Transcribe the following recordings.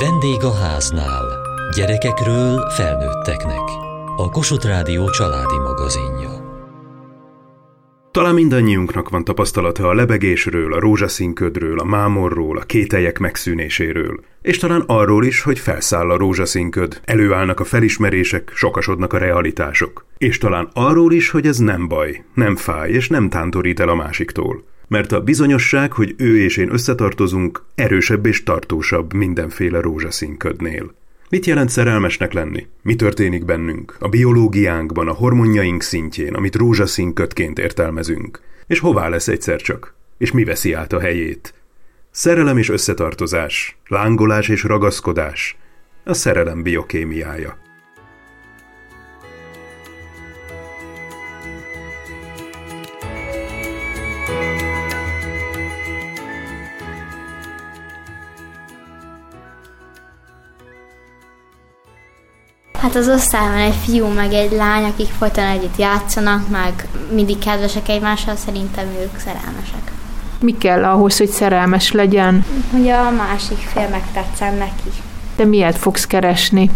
Vendég a háznál. Gyerekekről felnőtteknek. A Kossuth Rádió családi magazinja. Talán mindannyiunknak van tapasztalata a lebegésről, a rózsaszínködről, a mámorról, a kételyek megszűnéséről. És talán arról is, hogy felszáll a rózsaszínköd, előállnak a felismerések, sokasodnak a realitások. És talán arról is, hogy ez nem baj, nem fáj és nem tántorít el a másiktól. Mert a bizonyosság, hogy ő és én összetartozunk, erősebb és tartósabb mindenféle rózsaszínködnél. Mit jelent szerelmesnek lenni? Mi történik bennünk? A biológiánkban, a hormonjaink szintjén, amit rózsaszín kötként értelmezünk? És hová lesz egyszer csak? És mi veszi át a helyét? Szerelem és összetartozás, lángolás és ragaszkodás, a szerelem biokémiája. Hát az osztályban egy fiú meg egy lány, akik folyton együtt játszanak, meg mindig kedvesek egymással, szerintem ők szerelmesek. Mi kell ahhoz, hogy szerelmes legyen? Hogy a másik fél megtetszen neki. De miért fogsz keresni?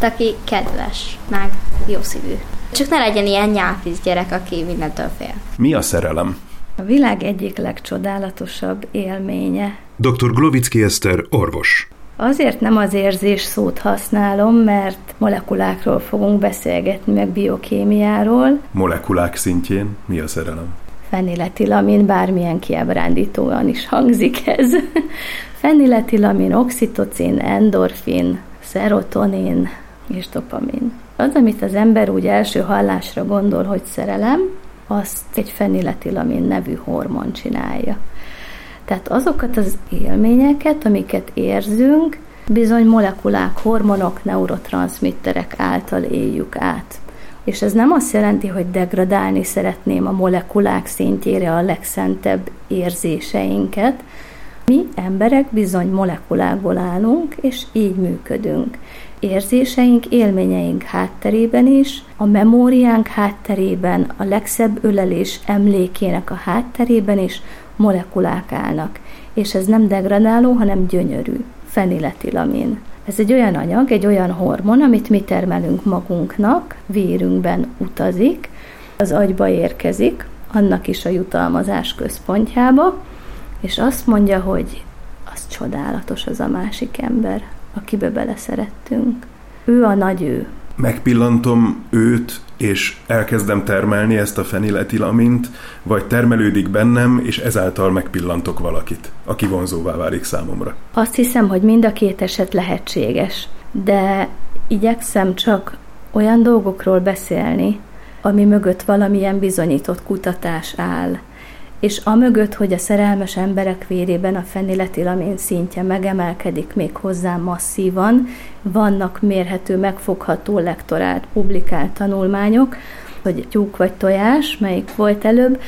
Hát aki kedves, meg jó szívű. Csak ne legyen ilyen nyáfiz gyerek, aki mindentől fél. Mi a szerelem? A világ egyik legcsodálatosabb élménye. Dr. Glovicki Eszter, orvos. Azért nem az érzés szót használom, mert molekulákról fogunk beszélgetni, meg biokémiáról. Molekulák szintjén mi a szerelem? Feniletilamin, bármilyen kiábrándítóan is hangzik ez. Feniletilamin, oxitocin, endorfin, serotonin és dopamin. Az, amit az ember úgy első hallásra gondol, hogy szerelem, azt egy feniletilamin nevű hormon csinálja. Tehát azokat az élményeket, amiket érzünk, bizony molekulák, hormonok, neurotranszmitterek által éljük át. És ez nem azt jelenti, hogy degradálni szeretném a molekulák szintjére a legszentebb érzéseinket. Mi emberek bizony molekulákból állunk, és így működünk. Érzéseink, élményeink hátterében is, a memóriánk hátterében, a legszebb ölelés emlékének a hátterében is molekulák állnak. És ez nem degradáló, hanem gyönyörű. Feniletilamin. Ez egy olyan anyag, egy olyan hormon, amit mi termelünk magunknak, vérünkben utazik, az agyba érkezik, annak is a jutalmazás központjába, és azt mondja, hogy az csodálatos az a másik ember, akibe beleszerettünk. Ő a nagy ő. Megpillantom őt, és elkezdem termelni ezt a feniletilamint, vagy termelődik bennem, és ezáltal megpillantok valakit, aki vonzóvá válik számomra. Azt hiszem, hogy mind a két eset lehetséges, de igyekszem csak olyan dolgokról beszélni, ami mögött valamilyen bizonyított kutatás áll és amögött, hogy a szerelmes emberek vérében a feniletilamin szintje megemelkedik még hozzá masszívan, vannak mérhető, megfogható, lektorált, publikált tanulmányok, hogy tyúk vagy tojás, melyik volt előbb,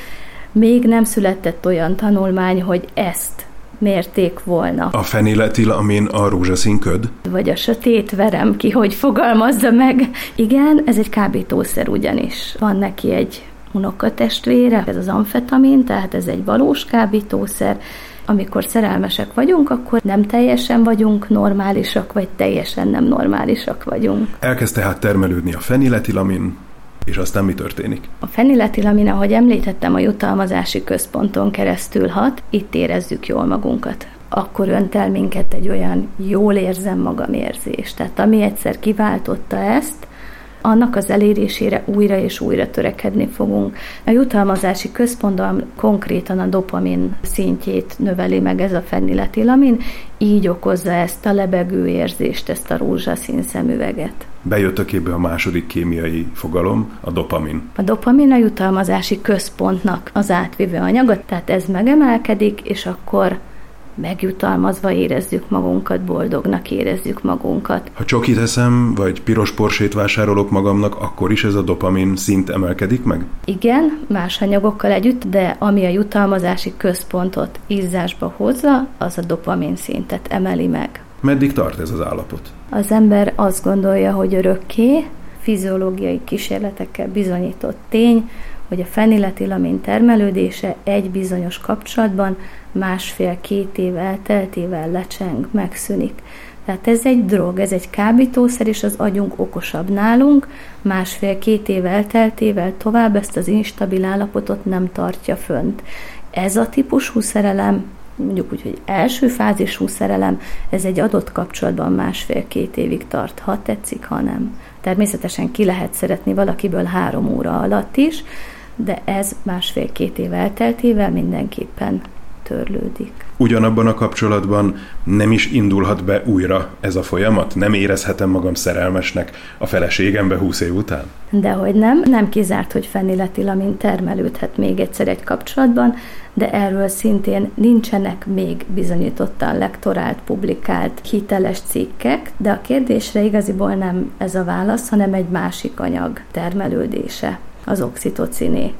még nem született olyan tanulmány, hogy ezt mérték volna. A feniletilamin a rózsaszín köd? Vagy a sötét verem ki, hogy fogalmazza meg. Igen, ez egy kábítószer ugyanis. Van neki egy unokatestvére, ez az amfetamin, tehát ez egy valós kábítószer, amikor szerelmesek vagyunk, akkor nem teljesen vagyunk normálisak, vagy teljesen nem normálisak vagyunk. Elkezd tehát termelődni a feniletilamin, és aztán mi történik? A feniletilamin, ahogy említettem, a jutalmazási központon keresztül hat, itt érezzük jól magunkat akkor önt el minket egy olyan jól érzem magam érzés. Tehát ami egyszer kiváltotta ezt, annak az elérésére újra és újra törekedni fogunk. A jutalmazási központban konkrétan a dopamin szintjét növeli meg ez a fenniletilamin, így okozza ezt a lebegő érzést, ezt a rózsaszín szemüveget. Bejött a képbe a második kémiai fogalom, a dopamin. A dopamin a jutalmazási központnak az átvívő anyaga, tehát ez megemelkedik, és akkor megjutalmazva érezzük magunkat, boldognak érezzük magunkat. Ha csokit eszem, vagy piros porsét vásárolok magamnak, akkor is ez a dopamin szint emelkedik meg? Igen, más anyagokkal együtt, de ami a jutalmazási központot izzásba hozza, az a dopamin szintet emeli meg. Meddig tart ez az állapot? Az ember azt gondolja, hogy örökké, fiziológiai kísérletekkel bizonyított tény, hogy a feniletilamin termelődése egy bizonyos kapcsolatban másfél-két év elteltével lecseng, megszűnik. Tehát ez egy drog, ez egy kábítószer, és az agyunk okosabb nálunk, másfél-két év elteltével tovább ezt az instabil állapotot nem tartja fönt. Ez a típusú szerelem, mondjuk úgy, hogy első fázisú szerelem, ez egy adott kapcsolatban másfél-két évig tart, ha tetszik, ha nem. Természetesen ki lehet szeretni valakiből három óra alatt is, de ez másfél-két év elteltével mindenképpen törlődik. Ugyanabban a kapcsolatban nem is indulhat be újra ez a folyamat? Nem érezhetem magam szerelmesnek a feleségembe húsz év után? Dehogy nem. Nem kizárt, hogy feniletilamin termelődhet még egyszer egy kapcsolatban, de erről szintén nincsenek még bizonyítottan lektorált, publikált, hiteles cikkek, de a kérdésre igaziból nem ez a válasz, hanem egy másik anyag termelődése, az oxitociné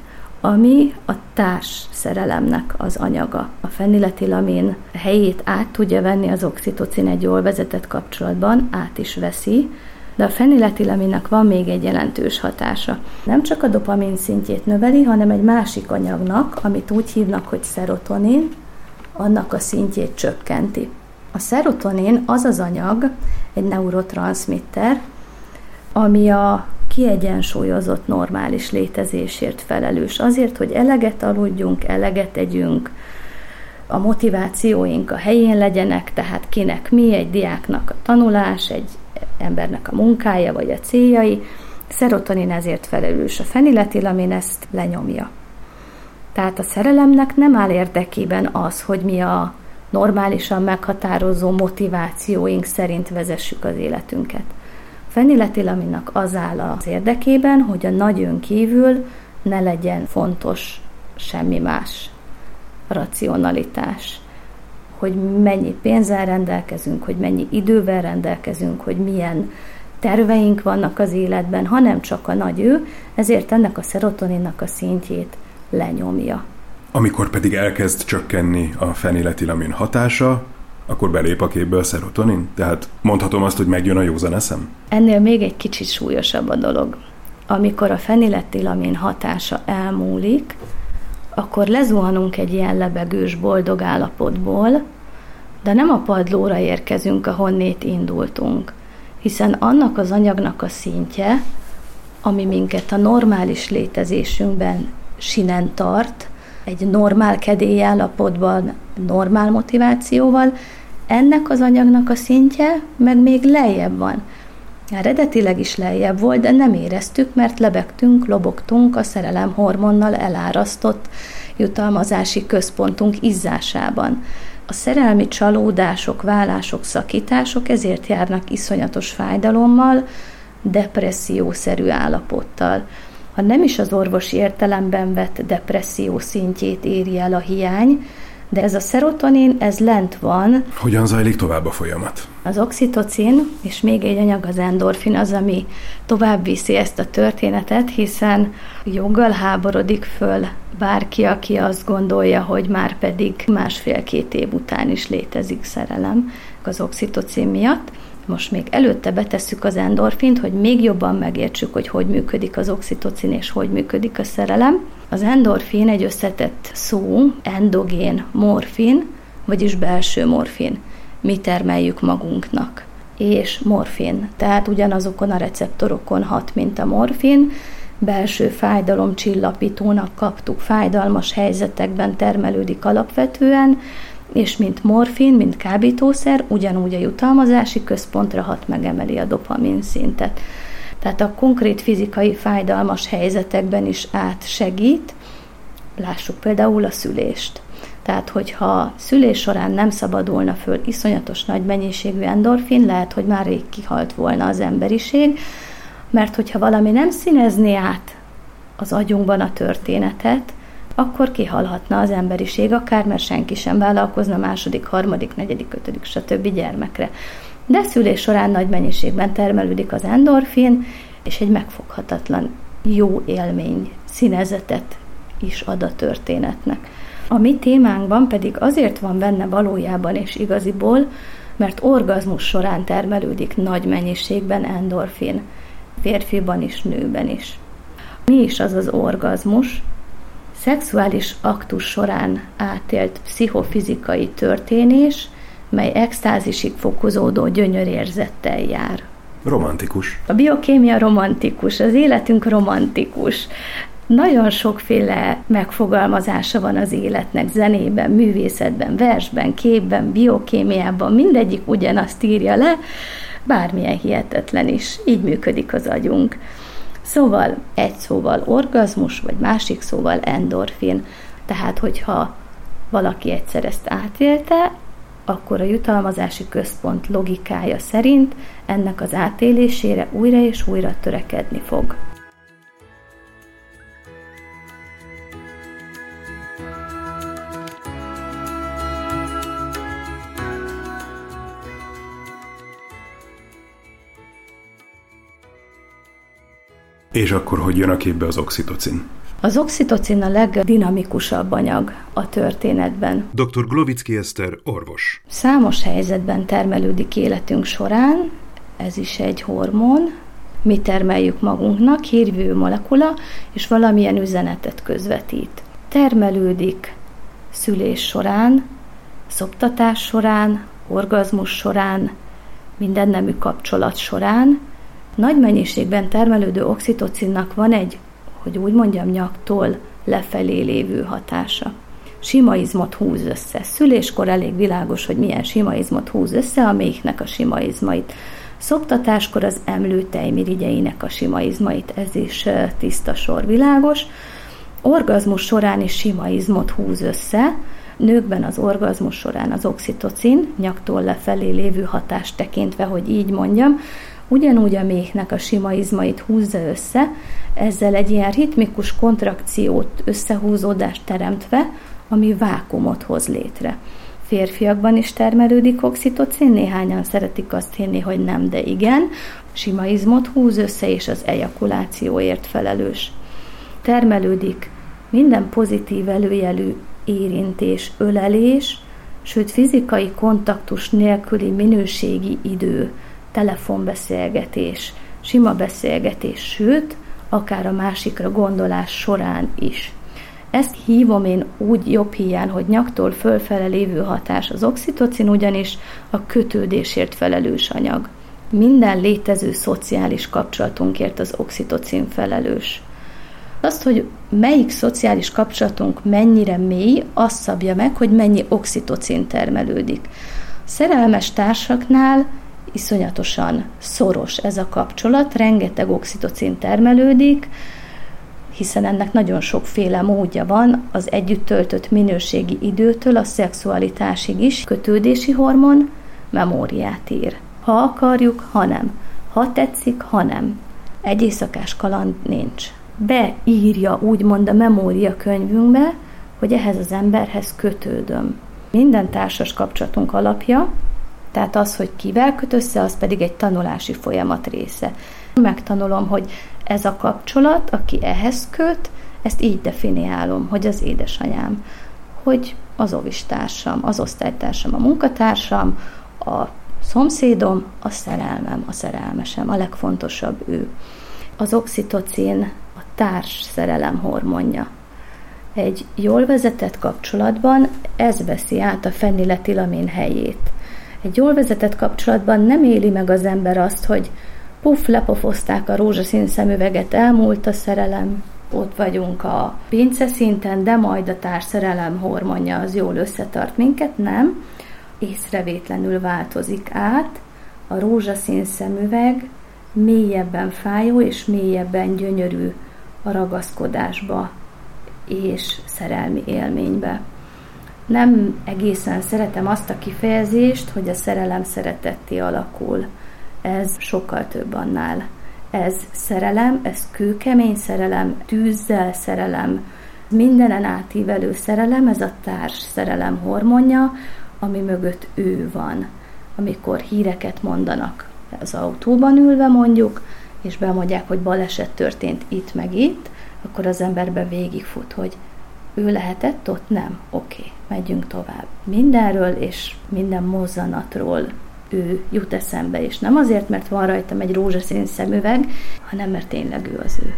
ami a társ szerelemnek az anyaga. A feniletilamin helyét át tudja venni az oxitocin egy jól vezetett kapcsolatban, át is veszi, de a feniletilaminnak van még egy jelentős hatása. Nem csak a dopamin szintjét növeli, hanem egy másik anyagnak, amit úgy hívnak, hogy szerotonin, annak a szintjét csökkenti. A szerotonin az az anyag, egy neurotranszmitter, ami a kiegyensúlyozott normális létezésért felelős. Azért, hogy eleget aludjunk, eleget tegyünk, a motivációink a helyén legyenek, tehát kinek mi, egy diáknak a tanulás, egy embernek a munkája vagy a céljai. Szerotonin ezért felelős. A feniletilamin ezt lenyomja. Tehát a szerelemnek nem áll érdekében az, hogy mi a normálisan meghatározó motivációink szerint vezessük az életünket. Feniletilaminnak az áll az érdekében, hogy a nagy ön kívül ne legyen fontos semmi más. Racionalitás. Hogy mennyi pénzzel rendelkezünk, hogy mennyi idővel rendelkezünk, hogy milyen terveink vannak az életben, hanem csak a nagy ő, ezért ennek a szerotoninnak a szintjét lenyomja. Amikor pedig elkezd csökkenni a feniletilamin hatása, akkor belép a képbe a szerotonin? Tehát mondhatom azt, hogy megjön a józan eszem? Ennél még egy kicsit súlyosabb a dolog. Amikor a feniletilamin hatása elmúlik, akkor lezuhanunk egy ilyen lebegős, boldog állapotból, de nem a padlóra érkezünk, ahonnét indultunk, hiszen annak az anyagnak a szintje, ami minket a normális létezésünkben sinen tart, egy normál kedélyállapotban, normál motivációval, ennek az anyagnak a szintje meg még lejjebb van. Eredetileg is lejjebb volt, de nem éreztük, mert lebegtünk, lobogtunk a szerelem hormonnal elárasztott jutalmazási központunk izzásában. A szerelmi csalódások, vállások, szakítások ezért járnak iszonyatos fájdalommal, depressziószerű állapottal ha nem is az orvosi értelemben vett depresszió szintjét éri el a hiány, de ez a szerotonin, ez lent van. Hogyan zajlik tovább a folyamat? Az oxitocin, és még egy anyag az endorfin az, ami tovább viszi ezt a történetet, hiszen joggal háborodik föl bárki, aki azt gondolja, hogy már pedig másfél-két év után is létezik szerelem az oxitocin miatt. Most még előtte betesszük az endorfint, hogy még jobban megértsük, hogy hogy működik az oxitocin és hogy működik a szerelem. Az endorfin egy összetett szó, endogén morfin, vagyis belső morfin. Mi termeljük magunknak. És morfin, tehát ugyanazokon a receptorokon hat, mint a morfin, belső fájdalom csillapítónak kaptuk, fájdalmas helyzetekben termelődik alapvetően, és mint morfin, mint kábítószer, ugyanúgy a jutalmazási központra hat, megemeli a dopamin szintet. Tehát a konkrét fizikai fájdalmas helyzetekben is átsegít, lássuk például a szülést. Tehát, hogyha szülés során nem szabadulna föl iszonyatos nagy mennyiségű endorfin, lehet, hogy már rég kihalt volna az emberiség, mert hogyha valami nem színezné át az agyunkban a történetet, akkor kihalhatna az emberiség akár, mert senki sem vállalkozna második, harmadik, negyedik, ötödik, stb. gyermekre. De szülés során nagy mennyiségben termelődik az endorfin, és egy megfoghatatlan jó élmény, színezetet is ad a történetnek. A mi témánkban pedig azért van benne valójában és igaziból, mert orgazmus során termelődik nagy mennyiségben endorfin, férfiban is, nőben is. Mi is az az orgazmus? Szexuális aktus során átélt pszichofizikai történés, mely extázisig fokozódó gyönyörérzettel jár. Romantikus. A biokémia romantikus, az életünk romantikus. Nagyon sokféle megfogalmazása van az életnek, zenében, művészetben, versben, képben, biokémiában, mindegyik ugyanazt írja le, bármilyen hihetetlen is. Így működik az agyunk. Szóval egy szóval orgazmus, vagy másik szóval endorfin. Tehát, hogyha valaki egyszer ezt átélte, akkor a jutalmazási központ logikája szerint ennek az átélésére újra és újra törekedni fog. És akkor hogy jön a képbe az oxitocin? Az oxitocin a legdinamikusabb anyag a történetben. Dr. Glovicki Eszter, orvos. Számos helyzetben termelődik életünk során, ez is egy hormon, mi termeljük magunknak, hírvő molekula, és valamilyen üzenetet közvetít. Termelődik szülés során, szoptatás során, orgazmus során, minden nemű kapcsolat során. Nagy mennyiségben termelődő oxitocinnak van egy hogy úgy mondjam, nyaktól lefelé lévő hatása. Sima izmot húz össze. Szüléskor elég világos, hogy milyen sima izmot húz össze, amelyiknek a sima izmait. Szoktatáskor az emlőtejmirigyeinek a sima izmait, ez is tiszta sor világos. Orgazmus során is sima izmot húz össze, nőkben az orgazmus során az oxitocin, nyaktól lefelé lévő hatást tekintve, hogy így mondjam, ugyanúgy a méhnek a sima izmait húzza össze, ezzel egy ilyen ritmikus kontrakciót, összehúzódást teremtve, ami vákumot hoz létre. Férfiakban is termelődik oxitocin, néhányan szeretik azt hinni, hogy nem, de igen. Sima izmot húz össze, és az ejakulációért felelős. Termelődik minden pozitív előjelű érintés, ölelés, sőt fizikai kontaktus nélküli minőségi idő, telefonbeszélgetés, sima beszélgetés, sőt, akár a másikra gondolás során is. Ezt hívom én úgy jobb hiány, hogy nyaktól fölfele lévő hatás az oxitocin, ugyanis a kötődésért felelős anyag. Minden létező szociális kapcsolatunkért az oxitocin felelős. Azt, hogy melyik szociális kapcsolatunk mennyire mély, azt szabja meg, hogy mennyi oxitocin termelődik. Szerelmes társaknál iszonyatosan szoros ez a kapcsolat, rengeteg oxitocin termelődik, hiszen ennek nagyon sokféle módja van, az együtt töltött minőségi időtől a szexualitásig is, kötődési hormon memóriát ír. Ha akarjuk, ha nem. Ha tetszik, ha nem. Egy éjszakás kaland nincs. Beírja úgymond a memória könyvünkbe, hogy ehhez az emberhez kötődöm. Minden társas kapcsolatunk alapja tehát az, hogy kivel köt össze, az pedig egy tanulási folyamat része. Megtanulom, hogy ez a kapcsolat, aki ehhez köt, ezt így definiálom, hogy az édesanyám, hogy az ovistársam, az osztálytársam, a munkatársam, a szomszédom, a szerelmem, a szerelmesem, a legfontosabb ő. Az oxitocin a társ szerelem hormonja. Egy jól vezetett kapcsolatban ez veszi át a feniletilamin helyét. Egy jól vezetett kapcsolatban nem éli meg az ember azt, hogy puff, lepofozták a rózsaszín szemüveget, elmúlt a szerelem, ott vagyunk a pince szinten, de majd a társzerelem hormonja az jól összetart minket, nem. Észrevétlenül változik át, a rózsaszín szemüveg mélyebben fájó és mélyebben gyönyörű a ragaszkodásba és szerelmi élménybe nem egészen szeretem azt a kifejezést, hogy a szerelem szeretetté alakul. Ez sokkal több annál. Ez szerelem, ez kőkemény szerelem, tűzzel szerelem, mindenen átívelő szerelem, ez a társ szerelem hormonja, ami mögött ő van. Amikor híreket mondanak az autóban ülve mondjuk, és bemondják, hogy baleset történt itt meg itt, akkor az emberbe végigfut, hogy ő lehetett ott? Nem. Oké, okay, megyünk tovább. Mindenről és minden mozzanatról ő jut eszembe, és nem azért, mert van rajtam egy rózsaszín szemüveg, hanem mert tényleg ő az ő.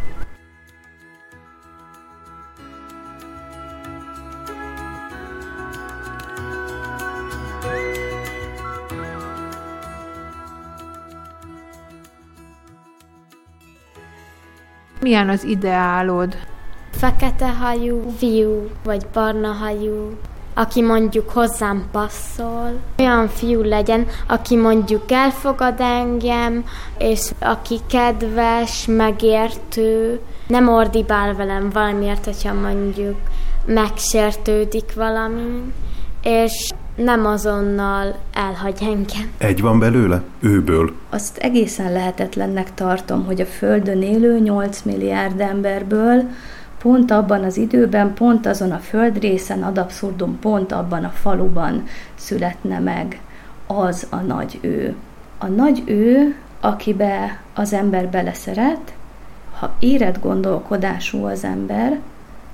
Milyen az ideálod? Fekete hajú, fiú, vagy barna hajú, aki mondjuk hozzám passzol. Olyan fiú legyen, aki mondjuk elfogad engem, és aki kedves, megértő, nem ordibál velem valamiért, hogyha mondjuk megsértődik valami, és nem azonnal elhagy engem. Egy van belőle? Őből. Azt egészen lehetetlennek tartom, hogy a Földön élő 8 milliárd emberből pont abban az időben, pont azon a földrészen, ad abszurdum, pont abban a faluban születne meg az a nagy ő. A nagy ő, akibe az ember beleszeret, ha érett gondolkodású az ember,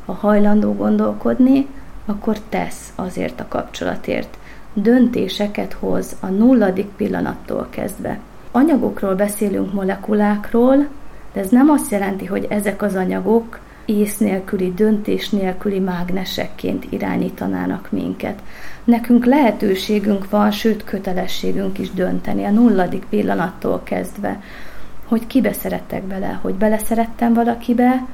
ha hajlandó gondolkodni, akkor tesz azért a kapcsolatért. Döntéseket hoz a nulladik pillanattól kezdve. Anyagokról beszélünk, molekulákról, de ez nem azt jelenti, hogy ezek az anyagok ész nélküli, döntés nélküli mágnesekként irányítanának minket. Nekünk lehetőségünk van, sőt kötelességünk is dönteni a nulladik pillanattól kezdve, hogy kibe szerettek bele, hogy beleszerettem valakibe,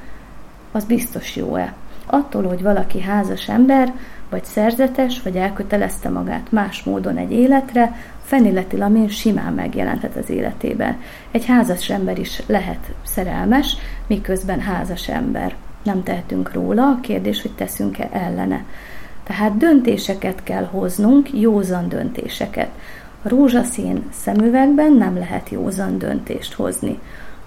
az biztos jó-e. Attól, hogy valaki házas ember, vagy szerzetes, vagy elkötelezte magát más módon egy életre, feniletilamin simán megjelenthet az életében. Egy házas ember is lehet szerelmes, miközben házas ember. Nem tehetünk róla, a kérdés, hogy teszünk-e ellene. Tehát döntéseket kell hoznunk, józan döntéseket. A rózsaszín szemüvegben nem lehet józan döntést hozni.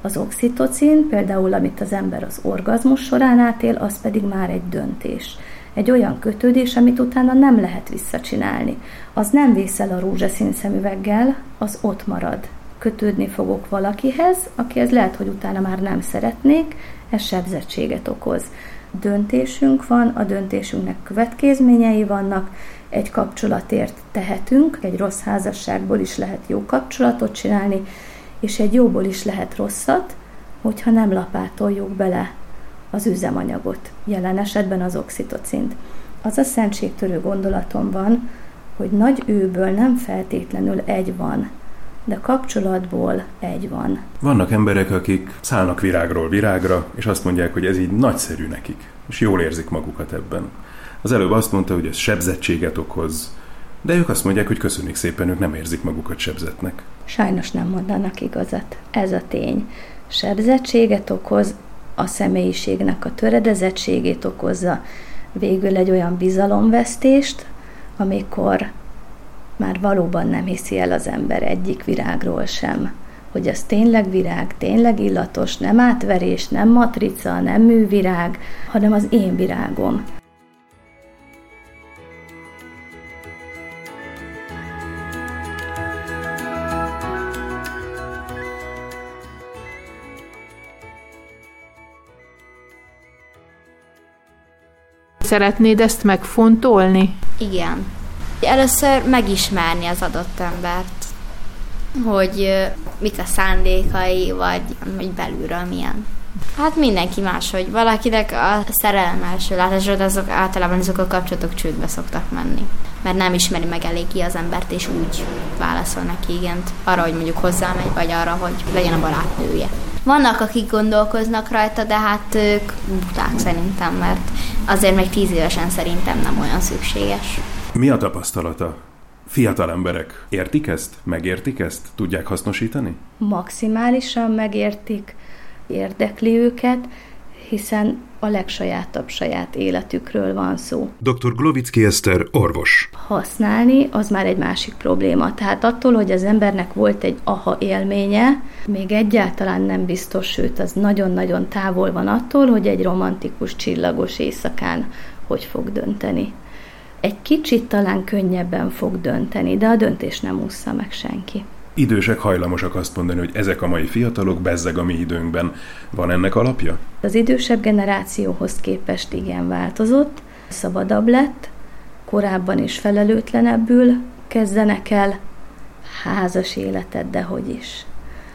Az oxitocin, például amit az ember az orgazmus során átél, az pedig már egy döntés. Egy olyan kötődés, amit utána nem lehet visszacsinálni. Az nem vészel a rózsaszín szemüveggel, az ott marad. Kötődni fogok valakihez, akihez lehet, hogy utána már nem szeretnék, ez sebzettséget okoz. Döntésünk van, a döntésünknek következményei vannak, egy kapcsolatért tehetünk, egy rossz házasságból is lehet jó kapcsolatot csinálni, és egy jóból is lehet rosszat, hogyha nem lapátoljuk bele az üzemanyagot, jelen esetben az oxitocint. Az a szentségtörő gondolatom van, hogy nagy őből nem feltétlenül egy van, de kapcsolatból egy van. Vannak emberek, akik szállnak virágról virágra, és azt mondják, hogy ez így nagyszerű nekik, és jól érzik magukat ebben. Az előbb azt mondta, hogy ez sebzettséget okoz, de ők azt mondják, hogy köszönjük szépen, ők nem érzik magukat sebzetnek. Sajnos nem mondanak igazat. Ez a tény. Sebzettséget okoz, a személyiségnek a töredezettségét okozza, végül egy olyan bizalomvesztést, amikor már valóban nem hiszi el az ember egyik virágról sem, hogy az tényleg virág, tényleg illatos, nem átverés, nem matrica, nem művirág, hanem az én virágom. Szeretnéd ezt megfontolni? Igen. Először megismerni az adott embert, hogy mik a szándékai, vagy hogy belülről milyen. Hát mindenki más, hogy valakinek a szerelem első látásod, azok általában azok a kapcsolatok csődbe szoktak menni. Mert nem ismeri meg elég ki az embert, és úgy válaszol neki igent arra, hogy mondjuk hozzámegy, vagy arra, hogy legyen a barátnője. Vannak, akik gondolkoznak rajta, de hát ők buták szerintem, mert azért még tíz évesen szerintem nem olyan szükséges. Mi a tapasztalata? Fiatal emberek értik ezt? Megértik ezt? Tudják hasznosítani? Maximálisan megértik, érdekli őket, hiszen a legsajátabb saját életükről van szó. Dr. Glovicki Eszter, orvos. Használni az már egy másik probléma. Tehát attól, hogy az embernek volt egy aha élménye, még egyáltalán nem biztos, sőt, az nagyon-nagyon távol van attól, hogy egy romantikus, csillagos éjszakán hogy fog dönteni. Egy kicsit talán könnyebben fog dönteni, de a döntés nem ússza meg senki idősek hajlamosak azt mondani, hogy ezek a mai fiatalok bezzeg a mi időnkben. Van ennek alapja? Az idősebb generációhoz képest igen változott, szabadabb lett, korábban is felelőtlenebbül kezdenek el házas életet, de hogy is.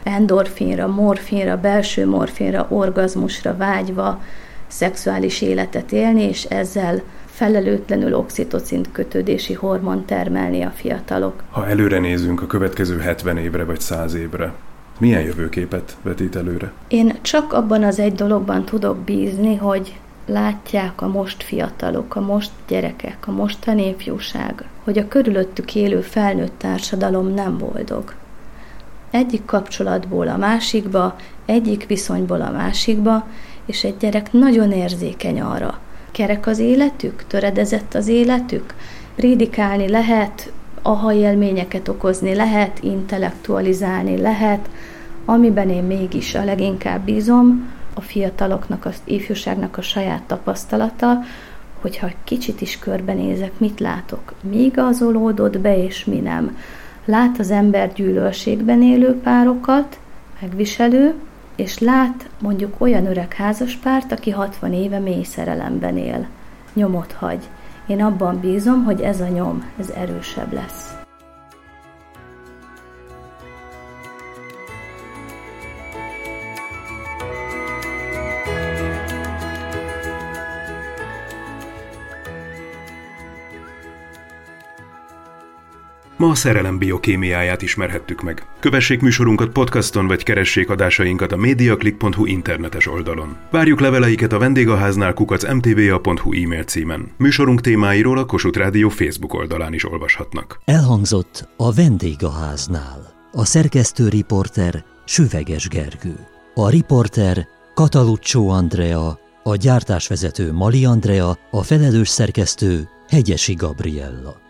Endorfinra, morfinra, belső morfinra, orgazmusra vágyva szexuális életet élni, és ezzel felelőtlenül oxitocint kötődési hormon termelni a fiatalok. Ha előre nézünk a következő 70 évre vagy 100 évre, Milyen jövőképet vetít előre? Én csak abban az egy dologban tudok bízni, hogy látják a most fiatalok, a most gyerekek, a mostani ifjúság, hogy a körülöttük élő felnőtt társadalom nem boldog. Egyik kapcsolatból a másikba, egyik viszonyból a másikba, és egy gyerek nagyon érzékeny arra. Kerek az életük? Töredezett az életük? Prédikálni lehet, aha élményeket okozni lehet, intellektualizálni lehet, amiben én mégis a leginkább bízom, a fiataloknak, az ifjúságnak a saját tapasztalata, hogyha kicsit is körbenézek, mit látok, mi igazolódott be, és mi nem. Lát az ember gyűlölségben élő párokat, megviselő, és lát mondjuk olyan öreg házaspárt, aki 60 éve mély szerelemben él. Nyomot hagy. Én abban bízom, hogy ez a nyom, ez erősebb lesz. Ma a szerelem biokémiáját ismerhettük meg. Kövessék műsorunkat podcaston, vagy keressék adásainkat a mediaclick.hu internetes oldalon. Várjuk leveleiket a vendégháznál kukac mtva.hu e-mail címen. Műsorunk témáiról a Kossuth Rádió Facebook oldalán is olvashatnak. Elhangzott a vendégháznál. A szerkesztő riporter Süveges Gergő. A riporter Kataluccio Andrea, a gyártásvezető Mali Andrea, a felelős szerkesztő Hegyesi Gabriella.